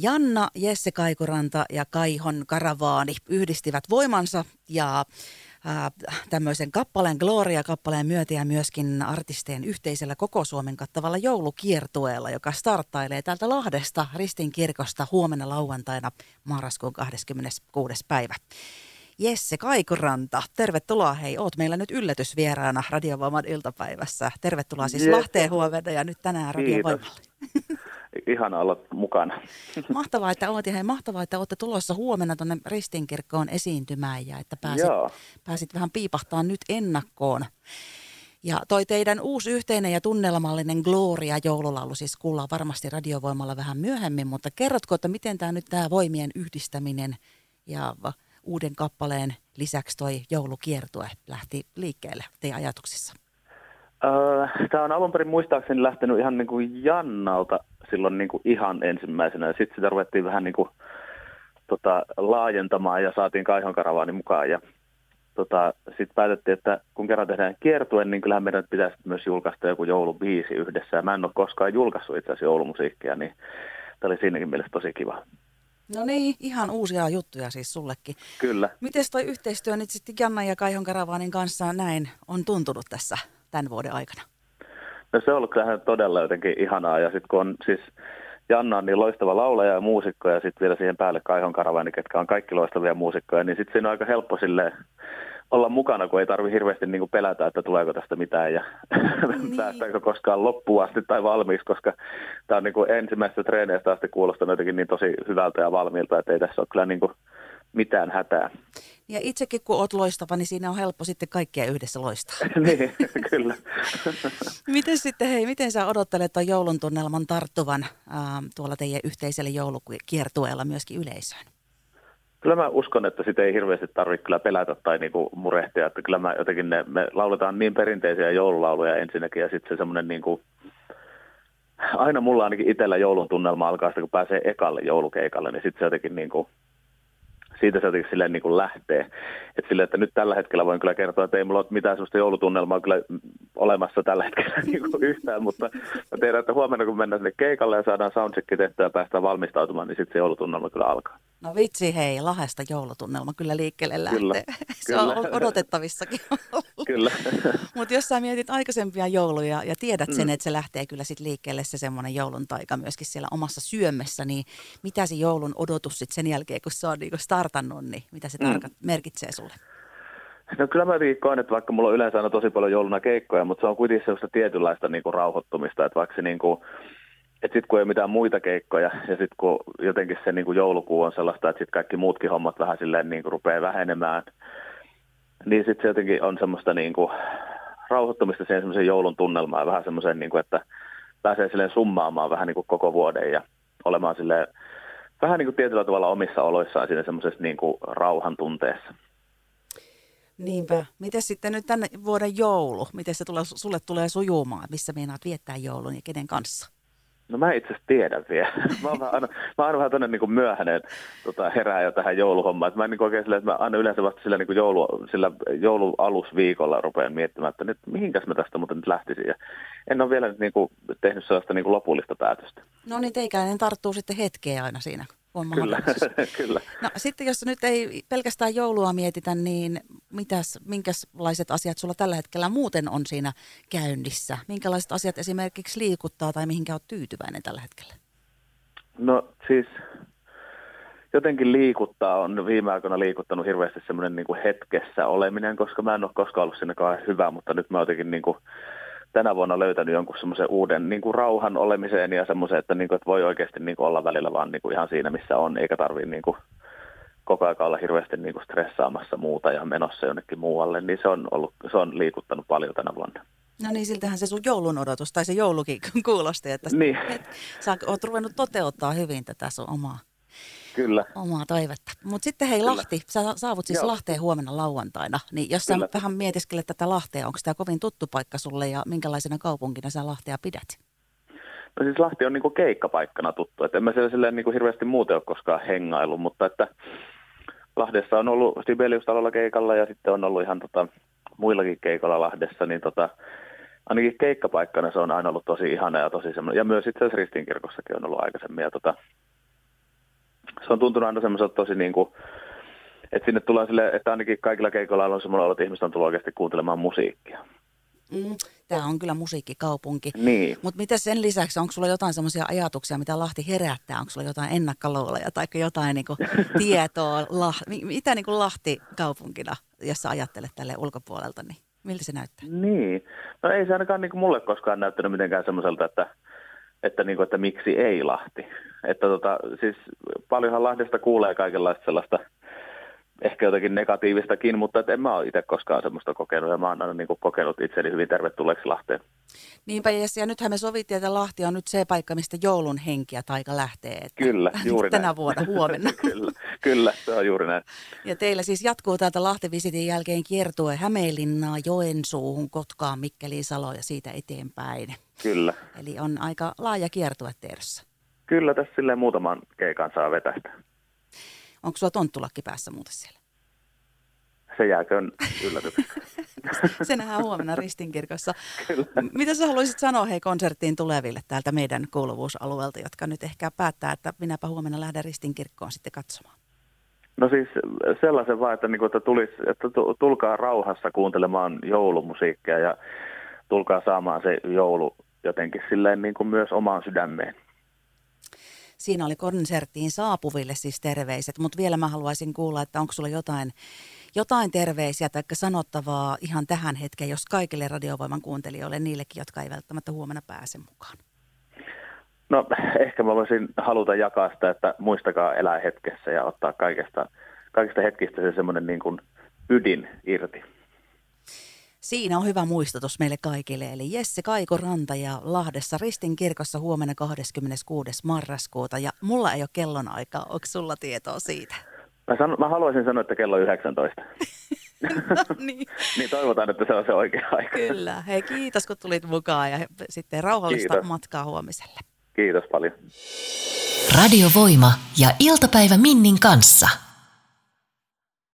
Janna, Jesse Kaikuranta ja Kaihon Karavaani yhdistivät voimansa ja tämmöisen kappaleen Gloria-kappaleen myötä ja myöskin artistien yhteisellä koko Suomen kattavalla joulukiertueella, joka starttailee täältä Lahdesta Ristin kirkosta huomenna lauantaina marraskuun 26. päivä. Jesse Kaikuranta, tervetuloa. Hei, oot meillä nyt yllätysvieraana Radiovoiman iltapäivässä. Tervetuloa siis yes. Lahteen huomenna ja nyt tänään Radiovoimalle. Ihana olla mukana. Mahtavaa, että oot ja hei, mahtavaa, että olette tulossa huomenna tuonne Ristinkirkkoon esiintymään ja että pääsit, pääsit vähän piipahtaa nyt ennakkoon. Ja toi teidän uusi yhteinen ja tunnelmallinen Gloria joululaulu siis kuullaan varmasti radiovoimalla vähän myöhemmin, mutta kerrotko, että miten tämä nyt tämä voimien yhdistäminen ja uuden kappaleen lisäksi toi joulukiertue lähti liikkeelle teidän ajatuksissa? Öö, Tämä on alun perin muistaakseni lähtenyt ihan niin kuin Jannalta silloin niin kuin ihan ensimmäisenä. Sitten sitä ruvettiin vähän niin kuin, tota, laajentamaan ja saatiin Kaihon karavaani mukaan. Ja tota, sitten päätettiin, että kun kerran tehdään kiertue, niin kyllähän meidän pitäisi myös julkaista joku joulubiisi yhdessä. Ja mä en ole koskaan julkaissut itse asiassa joulumusiikkia, niin tämä oli siinäkin mielessä tosi kiva. No niin, ihan uusia juttuja siis sullekin. Kyllä. Miten toi yhteistyö nyt sitten Janna ja Kaihon Karavaanin kanssa näin on tuntunut tässä tämän vuoden aikana? No se on ollut kyllähän todella jotenkin ihanaa ja sitten kun on siis Janna on niin loistava laulaja ja muusikko ja sitten vielä siihen päälle Kaihon Karavaani, ketkä on kaikki loistavia muusikkoja, niin sitten siinä on aika helppo silleen olla mukana, kun ei tarvi hirveästi niin pelätä, että tuleeko tästä mitään ja niin. päästäänkö koskaan loppuun asti tai valmiiksi, koska tämä on niin kuin ensimmäisestä treeneistä asti kuulostanut jotenkin niin tosi hyvältä ja valmiilta, että ei tässä ole kyllä niin kuin mitään hätää. Ja itsekin kun olet loistava, niin siinä on helppo sitten kaikkia yhdessä loistaa. niin, kyllä. miten sitten, hei, miten sä odottelet tuon joulun tunnelman tarttuvan äh, tuolla teidän yhteisellä joulukiertueella myöskin yleisöön? Kyllä mä uskon, että sitä ei hirveästi tarvitse kyllä pelätä tai niinku murehtia. Että kyllä mä jotenkin ne, me lauletaan niin perinteisiä joululauluja ensinnäkin ja sitten se semmoinen niinku, aina mulla ainakin itsellä joulun tunnelma alkaa sitä, kun pääsee ekalle joulukeikalle, niin sitten se jotenkin niinku, siitä se jotenkin silleen niin kuin lähtee. että sille, että nyt tällä hetkellä voin kyllä kertoa, että ei mulla ole mitään sellaista joulutunnelmaa kyllä olemassa tällä hetkellä niin kuin yhtään, mutta mä tiedän, että huomenna kun mennään sinne keikalle ja saadaan soundcheck tehtyä ja päästään valmistautumaan, niin sitten se joulutunnelma kyllä alkaa. No vitsi hei, lahesta joulutunnelma kyllä liikkeelle lähtee. Kyllä, se kyllä. on odotettavissakin. kyllä. Mutta jos sä mietit aikaisempia jouluja ja tiedät sen, mm. että se lähtee kyllä sitten liikkeelle se semmoinen joulun taika myöskin siellä omassa syömessä, niin mitä se joulun odotus sitten sen jälkeen, kun se on niin startannut, niin mitä se mm. merkitsee sulle? No kyllä mä koen, että vaikka mulla on yleensä aina tosi paljon jouluna keikkoja, mutta se on kuitenkin sellaista tietynlaista niin kuin rauhoittumista, että vaikka se niin kuin, sitten kun ei mitään muita keikkoja ja sitten kun jotenkin se niin kuin joulukuu on sellaista, että sitten kaikki muutkin hommat vähän silleen niin kuin rupeaa vähenemään, niin sitten se jotenkin on semmoista niin kuin rauhoittumista siihen semmoisen joulun tunnelmaan vähän semmoisen, niin kuin, että pääsee silleen summaamaan vähän niin kuin koko vuoden ja olemaan silleen vähän niin kuin tietyllä tavalla omissa oloissaan siinä semmoisessa niin kuin rauhan tunteessa. Niinpä. Miten sitten nyt tänne vuoden joulu? Miten se tulee, sulle tulee sujumaan? Missä meinaat viettää joulun ja kenen kanssa? No mä itse asiassa tiedän vielä. Mä oon, aina, mä vähän niin myöhäinen tota, herää jo tähän jouluhommaan. mä niin oikein sillä, että mä aina yleensä vasta sillä, niin joulu, sillä joulualusviikolla rupean miettimään, että nyt mihinkäs mä tästä muuten nyt lähtisin. Ja en ole vielä niin kuin, tehnyt sellaista niin kuin lopullista päätöstä. No niin, teikäinen tarttuu sitten hetkeä aina siinä on kyllä, kyllä. No sitten jos nyt ei pelkästään joulua mietitä, niin mitäs, minkälaiset asiat sulla tällä hetkellä muuten on siinä käynnissä? Minkälaiset asiat esimerkiksi liikuttaa tai mihinkä olet tyytyväinen tällä hetkellä? No siis jotenkin liikuttaa, on viime aikoina liikuttanut hirveästi semmoinen niin kuin hetkessä oleminen, koska mä en ole koskaan ollut siinä hyvä, mutta nyt mä jotenkin niin kuin tänä vuonna löytänyt jonkun semmoisen uuden niin kuin rauhan olemiseen ja semmoisen, että, niin kuin, että voi oikeasti niin kuin olla välillä vaan niin kuin ihan siinä, missä on, eikä tarvitse niin kuin koko ajan olla hirveästi niin kuin stressaamassa muuta ja menossa jonnekin muualle, niin se on, ollut, se on liikuttanut paljon tänä vuonna. No niin, siltähän se sun joulun odotus tai se joulukin kuulosti, että niin. sä oot ruvennut toteuttaa hyvin tätä sun omaa Kyllä. Omaa toivetta. Mutta sitten hei Kyllä. Lahti, sä saavut siis Joo. Lahteen huomenna lauantaina. Niin jos Kyllä. sä vähän mietiskelet tätä Lahtea, onko tämä kovin tuttu paikka sulle ja minkälaisena kaupunkina sä Lahtea pidät? No siis Lahti on niinku keikkapaikkana tuttu. Et en mä siellä silleen niinku hirveästi muuten ole koskaan hengailu, mutta että Lahdessa on ollut Sibelius-talolla keikalla ja sitten on ollut ihan tota, muillakin keikolla Lahdessa, niin tota, ainakin keikkapaikkana se on aina ollut tosi ihana ja tosi semmoinen. Ja myös itse asiassa Ristiinkirkossakin on ollut aikaisemmin. Ja tota, se on tuntunut aina semmoiselta tosi niin kuin, että sinne tulee sille, että ainakin kaikilla keikoilla on semmoinen olo, että ihmiset on tullut oikeasti kuuntelemaan musiikkia. Mm, Tämä on kyllä musiikkikaupunki. Niin. Mutta mitä sen lisäksi, onko sulla jotain semmoisia ajatuksia, mitä Lahti herättää? Onko sulla jotain ennakkoluuloja tai jotain niinku tietoa? Lah, mitä niinku Lahti kaupunkina, jos sä ajattelet tälle ulkopuolelta, niin miltä se näyttää? Niin. No ei se ainakaan niinku mulle koskaan näyttänyt mitenkään semmoiselta, että, että, niinku, että miksi ei Lahti. Että tota, siis paljonhan Lahdesta kuulee kaikenlaista sellaista – ehkä jotenkin negatiivistakin, mutta en mä ole itse koskaan semmoista kokenut ja mä oon aina niin kuin kokenut itseni hyvin tervetulleeksi Lahteen. Niinpä Jesse, ja nythän me sovittiin, että Lahti on nyt se paikka, mistä joulun henki ja taika lähtee. Että kyllä, juuri Tänä näin. vuonna, huomenna. kyllä, kyllä, se on juuri näin. Ja teillä siis jatkuu täältä Lahti-visitin jälkeen kiertue Hämeenlinnaa, Joensuuhun, Kotkaan, Mikkeliin, Salo ja siitä eteenpäin. Kyllä. Eli on aika laaja kiertue tiedossa. Kyllä, tässä silleen muutaman keikan saa vetästä. Onko sulla tonttulakki päässä muuten siellä? Se jääköön yllätykseksi. Se nähdään huomenna Ristinkirkossa. Mitä sä haluaisit sanoa hei konserttiin tuleville täältä meidän kuuluvuusalueelta, jotka nyt ehkä päättää, että minäpä huomenna lähden Ristinkirkkoon sitten katsomaan? No siis sellaisen vaan, että, niin kuin, että, tulis, että tulkaa rauhassa kuuntelemaan joulumusiikkia ja tulkaa saamaan se joulu jotenkin silleen niin kuin myös omaan sydämeen. Siinä oli konserttiin saapuville siis terveiset, mutta vielä mä haluaisin kuulla, että onko sulla jotain, jotain terveisiä tai sanottavaa ihan tähän hetkeen, jos kaikille radiovoiman kuuntelijoille, niillekin, jotka ei välttämättä huomenna pääse mukaan? No ehkä mä voisin haluta jakaa sitä, että muistakaa elää hetkessä ja ottaa kaikesta, kaikista hetkistä se semmoinen niin kuin ydin irti. Siinä on hyvä muistutus meille kaikille. Eli Jesse Ranta ja Lahdessa Ristin kirkossa huomenna 26. marraskuuta. Ja mulla ei ole kellonaikaa. Onko sulla tietoa siitä? Mä, san, mä haluaisin sanoa, että kello 19. no, niin. niin toivotaan, että se on se oikea aika. Kyllä. Hei kiitos kun tulit mukaan ja sitten rauhallista kiitos. matkaa huomiselle. Kiitos paljon. Radiovoima ja iltapäivä Minnin kanssa.